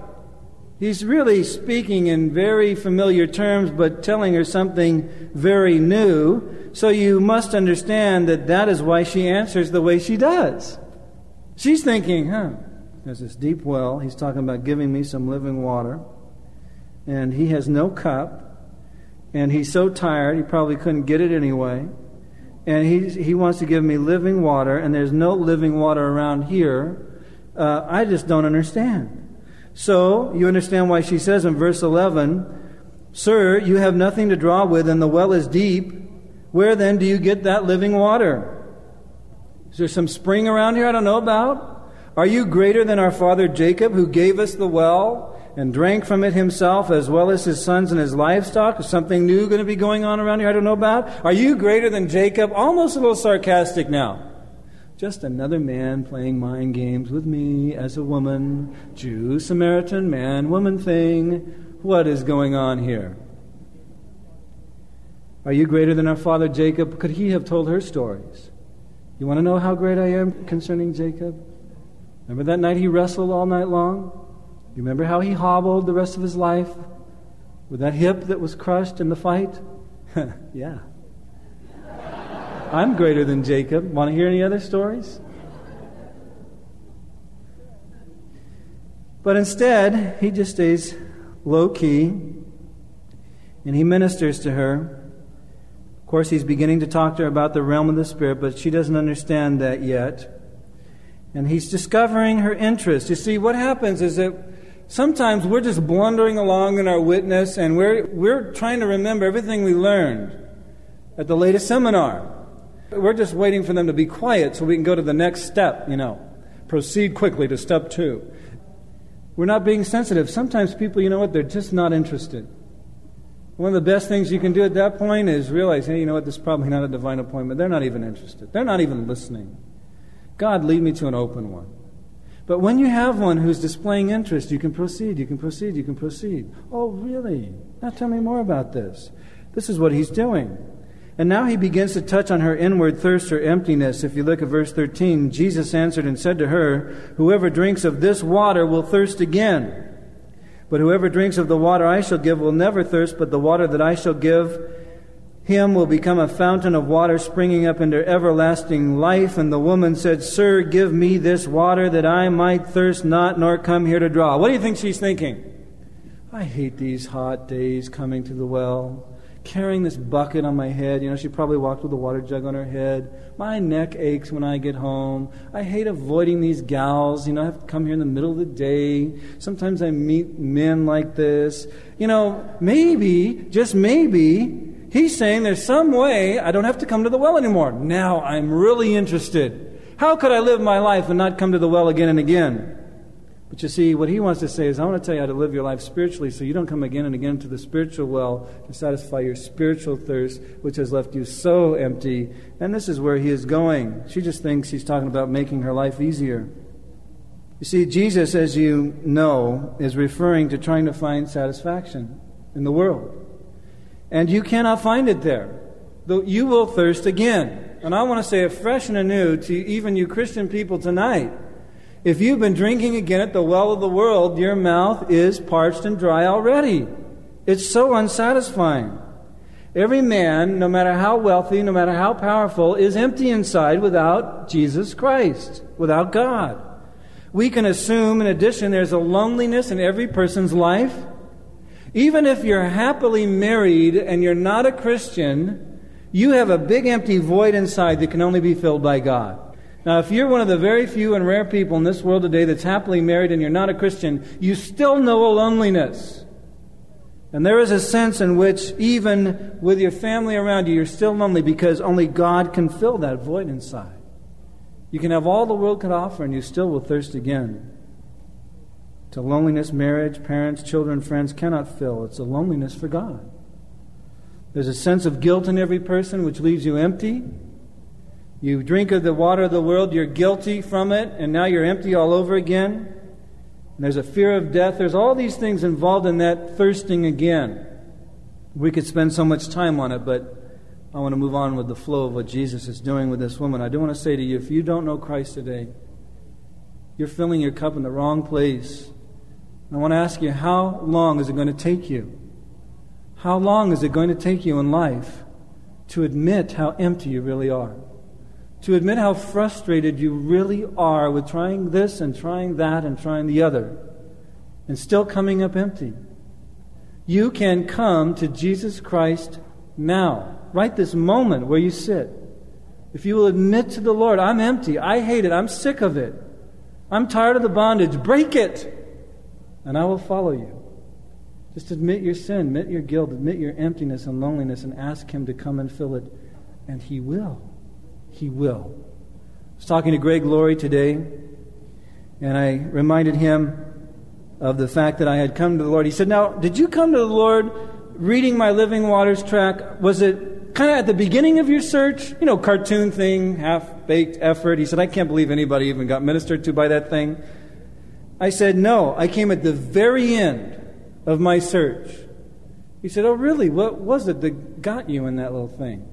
He's really speaking in very familiar terms, but telling her something very new. So you must understand that that is why she answers the way she does. She's thinking, huh, there's this deep well. He's talking about giving me some living water. And he has no cup. And he's so tired, he probably couldn't get it anyway and he, he wants to give me living water, and there's no living water around here. Uh, I just don't understand. So, you understand why she says in verse 11, Sir, you have nothing to draw with, and the well is deep. Where then do you get that living water? Is there some spring around here I don't know about? Are you greater than our father Jacob, who gave us the well and drank from it himself as well as his sons and his livestock? Is something new going to be going on around here I don't know about? Are you greater than Jacob? Almost a little sarcastic now. Just another man playing mind games with me as a woman, Jew, Samaritan, man, woman thing. What is going on here? Are you greater than our father Jacob? Could he have told her stories? You want to know how great I am concerning Jacob? Remember that night he wrestled all night long? You remember how he hobbled the rest of his life with that hip that was crushed in the fight? yeah. I'm greater than Jacob. Want to hear any other stories? But instead, he just stays low key and he ministers to her. Of course, he's beginning to talk to her about the realm of the Spirit, but she doesn't understand that yet. And he's discovering her interest. You see, what happens is that sometimes we're just blundering along in our witness and we're, we're trying to remember everything we learned at the latest seminar. We're just waiting for them to be quiet so we can go to the next step, you know. Proceed quickly to step two. We're not being sensitive. Sometimes people, you know what, they're just not interested. One of the best things you can do at that point is realize, hey, you know what, this is probably not a divine appointment. They're not even interested. They're not even listening. God, lead me to an open one. But when you have one who's displaying interest, you can proceed, you can proceed, you can proceed. Oh, really? Now tell me more about this. This is what he's doing. And now he begins to touch on her inward thirst or emptiness. If you look at verse 13, Jesus answered and said to her, Whoever drinks of this water will thirst again. But whoever drinks of the water I shall give will never thirst, but the water that I shall give him will become a fountain of water springing up into everlasting life. And the woman said, Sir, give me this water that I might thirst not, nor come here to draw. What do you think she's thinking? I hate these hot days coming to the well carrying this bucket on my head. You know, she probably walked with a water jug on her head. My neck aches when I get home. I hate avoiding these gals. You know, I have to come here in the middle of the day. Sometimes I meet men like this. You know, maybe, just maybe, he's saying there's some way I don't have to come to the well anymore. Now I'm really interested. How could I live my life and not come to the well again and again? But you see, what he wants to say is, I want to tell you how to live your life spiritually so you don't come again and again to the spiritual well to satisfy your spiritual thirst, which has left you so empty. And this is where he is going. She just thinks he's talking about making her life easier. You see, Jesus, as you know, is referring to trying to find satisfaction in the world. And you cannot find it there. You will thirst again. And I want to say it fresh and anew to even you Christian people tonight. If you've been drinking again at the well of the world, your mouth is parched and dry already. It's so unsatisfying. Every man, no matter how wealthy, no matter how powerful, is empty inside without Jesus Christ, without God. We can assume, in addition, there's a loneliness in every person's life. Even if you're happily married and you're not a Christian, you have a big empty void inside that can only be filled by God. Now, if you're one of the very few and rare people in this world today that's happily married and you're not a Christian, you still know a loneliness. And there is a sense in which, even with your family around you, you're still lonely because only God can fill that void inside. You can have all the world can offer and you still will thirst again. To loneliness, marriage, parents, children, friends cannot fill. It's a loneliness for God. There's a sense of guilt in every person which leaves you empty you drink of the water of the world, you're guilty from it, and now you're empty all over again. And there's a fear of death. There's all these things involved in that thirsting again. We could spend so much time on it, but I want to move on with the flow of what Jesus is doing with this woman. I do want to say to you if you don't know Christ today, you're filling your cup in the wrong place. I want to ask you, how long is it going to take you? How long is it going to take you in life to admit how empty you really are? to admit how frustrated you really are with trying this and trying that and trying the other and still coming up empty. You can come to Jesus Christ now, right this moment where you sit. If you will admit to the Lord, I'm empty, I hate it, I'm sick of it, I'm tired of the bondage, break it, and I will follow you. Just admit your sin, admit your guilt, admit your emptiness and loneliness, and ask Him to come and fill it, and He will. He will. I was talking to Greg Laurie today, and I reminded him of the fact that I had come to the Lord. He said, Now, did you come to the Lord reading my Living Waters track? Was it kind of at the beginning of your search? You know, cartoon thing, half baked effort. He said, I can't believe anybody even got ministered to by that thing. I said, No, I came at the very end of my search. He said, Oh, really? What was it that got you in that little thing?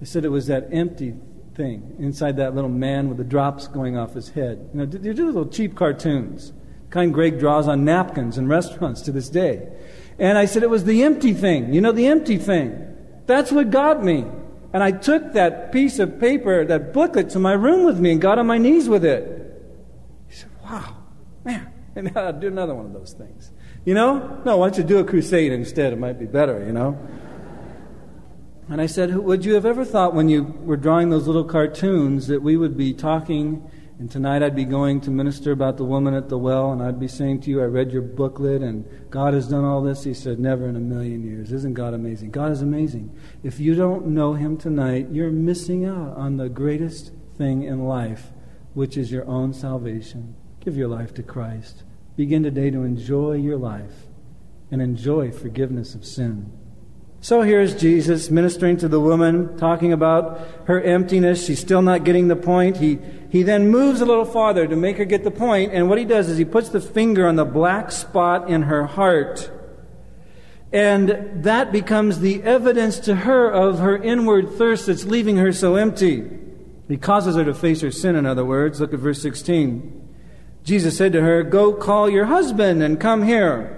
I said it was that empty thing inside that little man with the drops going off his head. You know, they're just little cheap cartoons, kind Greg draws on napkins in restaurants to this day. And I said it was the empty thing. You know, the empty thing. That's what got me. And I took that piece of paper, that booklet, to my room with me and got on my knees with it. He said, Wow, man, maybe I'll do another one of those things. You know? No, why don't you do a crusade instead? It might be better, you know? And I said, Would you have ever thought when you were drawing those little cartoons that we would be talking and tonight I'd be going to minister about the woman at the well, and I'd be saying to you, I read your booklet, and God has done all this. He said, Never in a million years. Isn't God amazing? God is amazing. If you don't know Him tonight, you're missing out on the greatest thing in life, which is your own salvation. Give your life to Christ. Begin today to enjoy your life and enjoy forgiveness of sin. So here's Jesus ministering to the woman, talking about her emptiness. She's still not getting the point. He, he then moves a little farther to make her get the point, and what he does is he puts the finger on the black spot in her heart. And that becomes the evidence to her of her inward thirst that's leaving her so empty. He causes her to face her sin, in other words. Look at verse 16. Jesus said to her, Go call your husband and come here.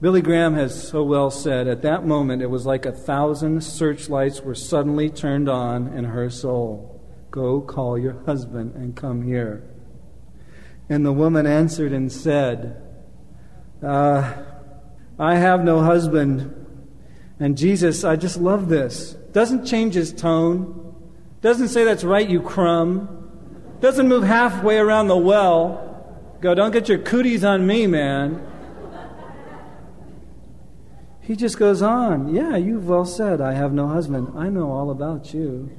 Billy Graham has so well said, at that moment it was like a thousand searchlights were suddenly turned on in her soul. Go call your husband and come here. And the woman answered and said, uh, I have no husband. And Jesus, I just love this. Doesn't change his tone. Doesn't say that's right, you crumb. Doesn't move halfway around the well. Go, don't get your cooties on me, man. He just goes on. Yeah, you've well said, I have no husband. I know all about you.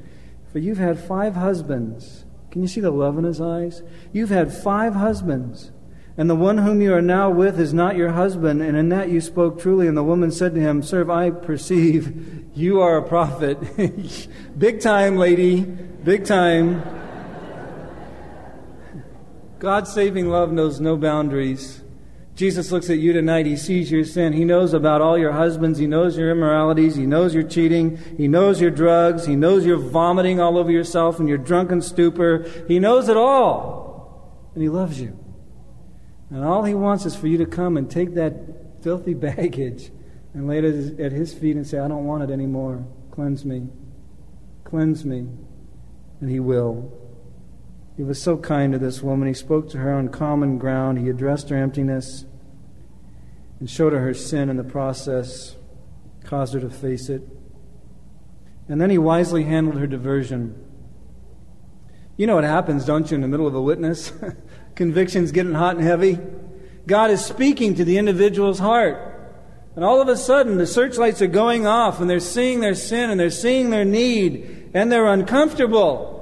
For you've had five husbands. Can you see the love in his eyes? You've had five husbands. And the one whom you are now with is not your husband. And in that you spoke truly. And the woman said to him, Sir, I perceive you are a prophet. Big time, lady. Big time. God's saving love knows no boundaries. Jesus looks at you tonight. He sees your sin. He knows about all your husbands. He knows your immoralities. He knows your cheating. He knows your drugs. He knows your vomiting all over yourself and your drunken stupor. He knows it all. And He loves you. And all He wants is for you to come and take that filthy baggage and lay it at His feet and say, I don't want it anymore. Cleanse me. Cleanse me. And He will. He was so kind to this woman. He spoke to her on common ground. He addressed her emptiness and showed her her sin in the process, caused her to face it. And then he wisely handled her diversion. You know what happens, don't you, in the middle of a witness? Conviction's getting hot and heavy. God is speaking to the individual's heart. And all of a sudden, the searchlights are going off, and they're seeing their sin, and they're seeing their need, and they're uncomfortable.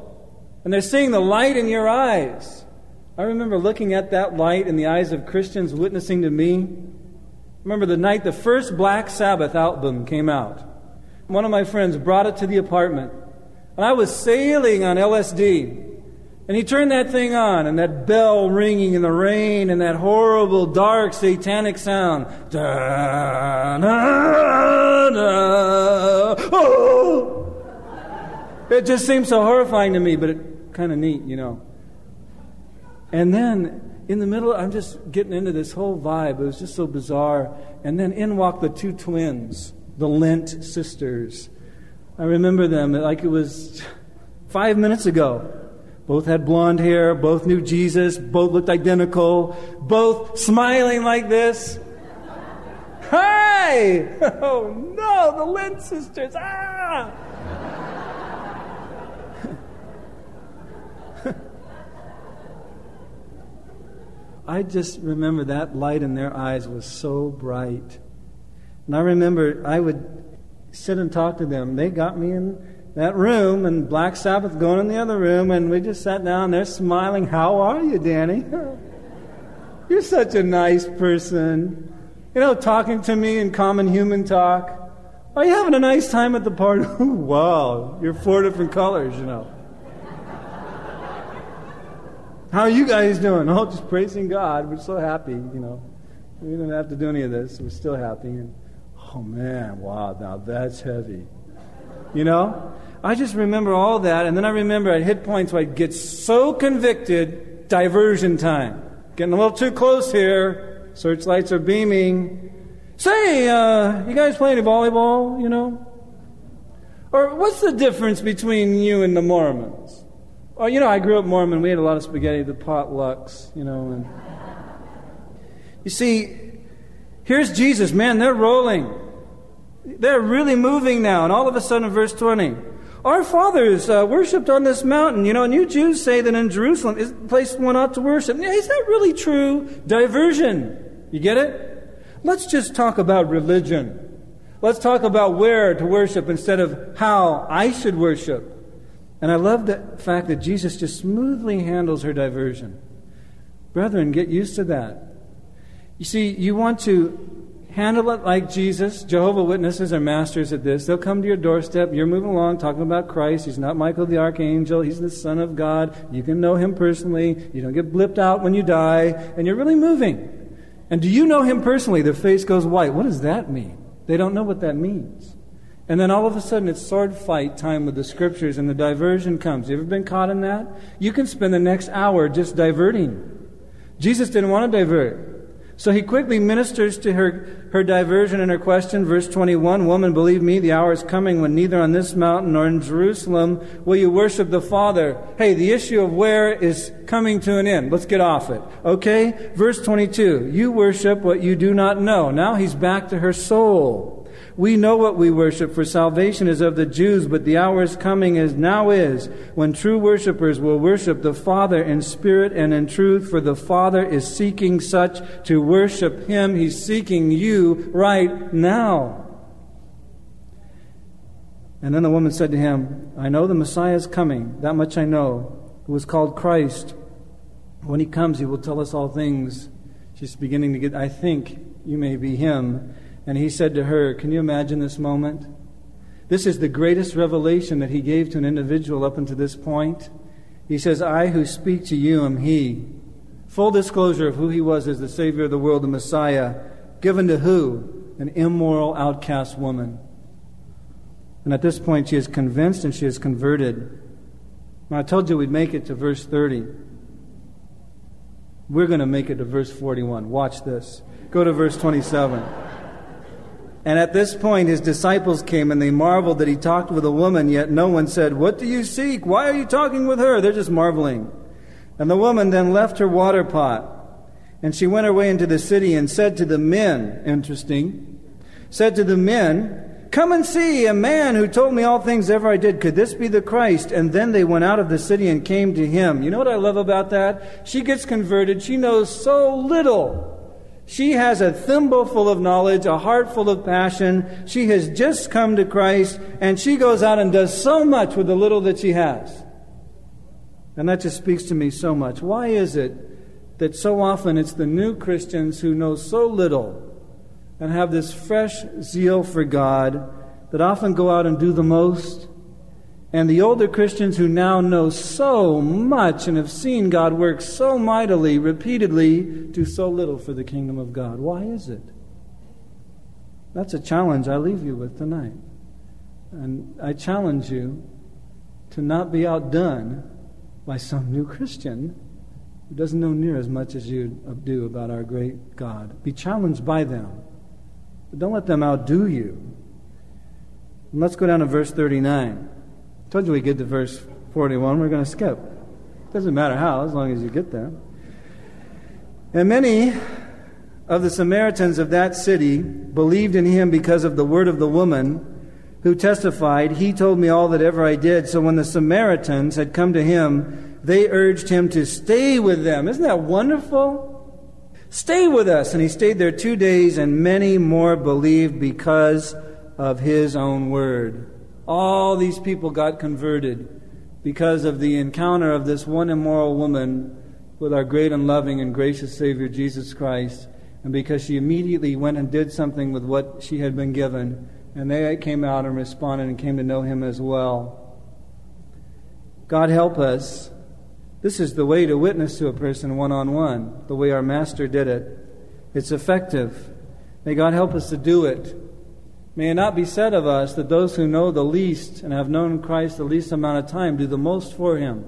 And they're seeing the light in your eyes. I remember looking at that light in the eyes of Christians witnessing to me remember the night the first Black Sabbath album came out. One of my friends brought it to the apartment. And I was sailing on LSD. And he turned that thing on, and that bell ringing in the rain, and that horrible, dark, satanic sound. Da, da, da, oh! It just seemed so horrifying to me, but it kind of neat, you know. And then in the middle, I'm just getting into this whole vibe. It was just so bizarre. And then in walked the two twins, the Lent sisters. I remember them like it was five minutes ago. Both had blonde hair, both knew Jesus, both looked identical, both smiling like this. Hi! Oh no, the Lent sisters! Ah! I just remember that light in their eyes was so bright. And I remember I would sit and talk to them. They got me in that room, and Black Sabbath going in the other room, and we just sat down there smiling. How are you, Danny? You're such a nice person. You know, talking to me in common human talk. Are you having a nice time at the party? wow, you're four different colors, you know. How are you guys doing? Oh, just praising God. We're so happy, you know. We didn't have to do any of this. We're still happy. And, oh, man, wow, now that's heavy. You know? I just remember all that. And then I remember I'd hit points where I'd get so convicted, diversion time. Getting a little too close here. Searchlights are beaming. Say, uh, you guys playing volleyball, you know? Or what's the difference between you and the Mormons? Or, you know, I grew up Mormon. We had a lot of spaghetti, the potlucks, you know. And you see, here's Jesus. Man, they're rolling. They're really moving now. And all of a sudden, verse 20, our fathers uh, worshipped on this mountain, you know, and you Jews say that in Jerusalem is the place one ought to worship. Is that really true? Diversion. You get it? Let's just talk about religion. Let's talk about where to worship instead of how I should worship. And I love the fact that Jesus just smoothly handles her diversion. Brethren, get used to that. You see, you want to handle it like Jesus. Jehovah Witnesses are masters at this. They'll come to your doorstep. You're moving along talking about Christ. He's not Michael the Archangel. He's the Son of God. You can know him personally. You don't get blipped out when you die. And you're really moving. And do you know him personally? Their face goes white. What does that mean? They don't know what that means. And then all of a sudden it's sword fight time with the scriptures and the diversion comes. You ever been caught in that? You can spend the next hour just diverting. Jesus didn't want to divert. So he quickly ministers to her, her diversion and her question. Verse 21 Woman, believe me, the hour is coming when neither on this mountain nor in Jerusalem will you worship the Father. Hey, the issue of where is coming to an end. Let's get off it. Okay? Verse 22 You worship what you do not know. Now he's back to her soul. We know what we worship, for salvation is of the Jews, but the hour is coming as now is, when true worshippers will worship the Father in spirit and in truth, for the Father is seeking such to worship Him. He's seeking you right now. And then the woman said to him, I know the Messiah is coming, that much I know, who is called Christ. When he comes, he will tell us all things. She's beginning to get, I think you may be him. And he said to her, Can you imagine this moment? This is the greatest revelation that he gave to an individual up until this point. He says, I who speak to you am he. Full disclosure of who he was as the Savior of the world, the Messiah, given to who? An immoral, outcast woman. And at this point, she is convinced and she is converted. Now, I told you we'd make it to verse 30. We're going to make it to verse 41. Watch this. Go to verse 27. And at this point, his disciples came and they marveled that he talked with a woman, yet no one said, What do you seek? Why are you talking with her? They're just marveling. And the woman then left her water pot. And she went her way into the city and said to the men, interesting, said to the men, Come and see a man who told me all things ever I did. Could this be the Christ? And then they went out of the city and came to him. You know what I love about that? She gets converted. She knows so little. She has a thimble full of knowledge, a heart full of passion. She has just come to Christ, and she goes out and does so much with the little that she has. And that just speaks to me so much. Why is it that so often it's the new Christians who know so little and have this fresh zeal for God that often go out and do the most? And the older Christians who now know so much and have seen God work so mightily, repeatedly, do so little for the kingdom of God. Why is it? That's a challenge I leave you with tonight. And I challenge you to not be outdone by some new Christian who doesn't know near as much as you do about our great God. Be challenged by them. But don't let them outdo you. And let's go down to verse 39. Told you we get to verse 41. We're going to skip. Doesn't matter how, as long as you get there. And many of the Samaritans of that city believed in him because of the word of the woman who testified, He told me all that ever I did. So when the Samaritans had come to him, they urged him to stay with them. Isn't that wonderful? Stay with us. And he stayed there two days, and many more believed because of his own word. All these people got converted because of the encounter of this one immoral woman with our great and loving and gracious Savior Jesus Christ, and because she immediately went and did something with what she had been given, and they came out and responded and came to know Him as well. God help us. This is the way to witness to a person one on one, the way our Master did it. It's effective. May God help us to do it. May it not be said of us that those who know the least and have known Christ the least amount of time do the most for him.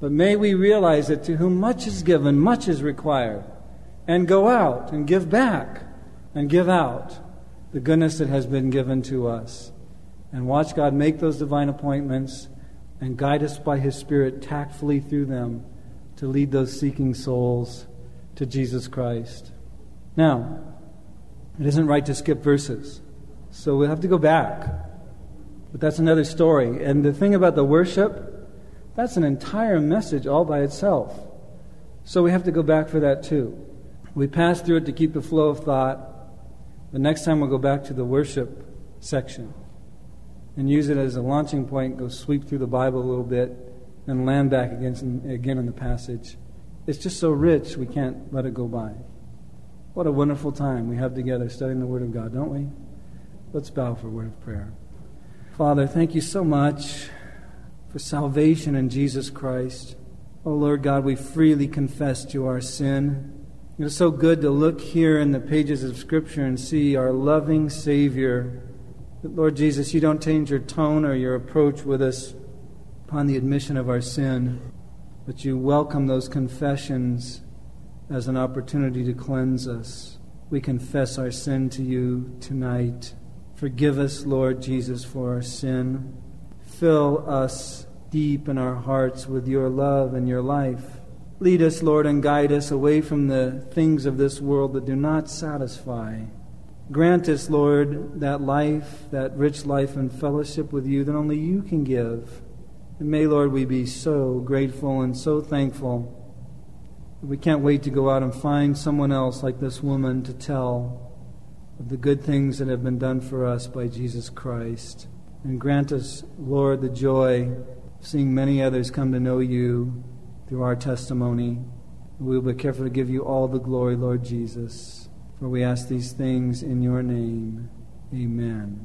But may we realize that to whom much is given, much is required, and go out and give back and give out the goodness that has been given to us. And watch God make those divine appointments and guide us by His Spirit tactfully through them to lead those seeking souls to Jesus Christ. Now, it isn't right to skip verses, so we'll have to go back. But that's another story. And the thing about the worship, that's an entire message all by itself. So we have to go back for that too. We pass through it to keep the flow of thought. The next time we'll go back to the worship section and use it as a launching point, go sweep through the Bible a little bit, and land back again, again in the passage. It's just so rich, we can't let it go by. What a wonderful time we have together studying the Word of God, don't we? Let's bow for a word of prayer. Father, thank you so much for salvation in Jesus Christ. Oh Lord God, we freely confess to our sin. It is so good to look here in the pages of Scripture and see our loving Savior. That, Lord Jesus, you don't change your tone or your approach with us upon the admission of our sin, but you welcome those confessions as an opportunity to cleanse us. We confess our sin to you tonight. Forgive us, Lord Jesus, for our sin. Fill us deep in our hearts with your love and your life. Lead us, Lord, and guide us away from the things of this world that do not satisfy. Grant us, Lord, that life, that rich life and fellowship with you that only you can give. And may, Lord, we be so grateful and so thankful. We can't wait to go out and find someone else like this woman to tell of the good things that have been done for us by Jesus Christ. And grant us, Lord, the joy seeing many others come to know you through our testimony. We will be careful to give you all the glory, Lord Jesus. For we ask these things in your name. Amen.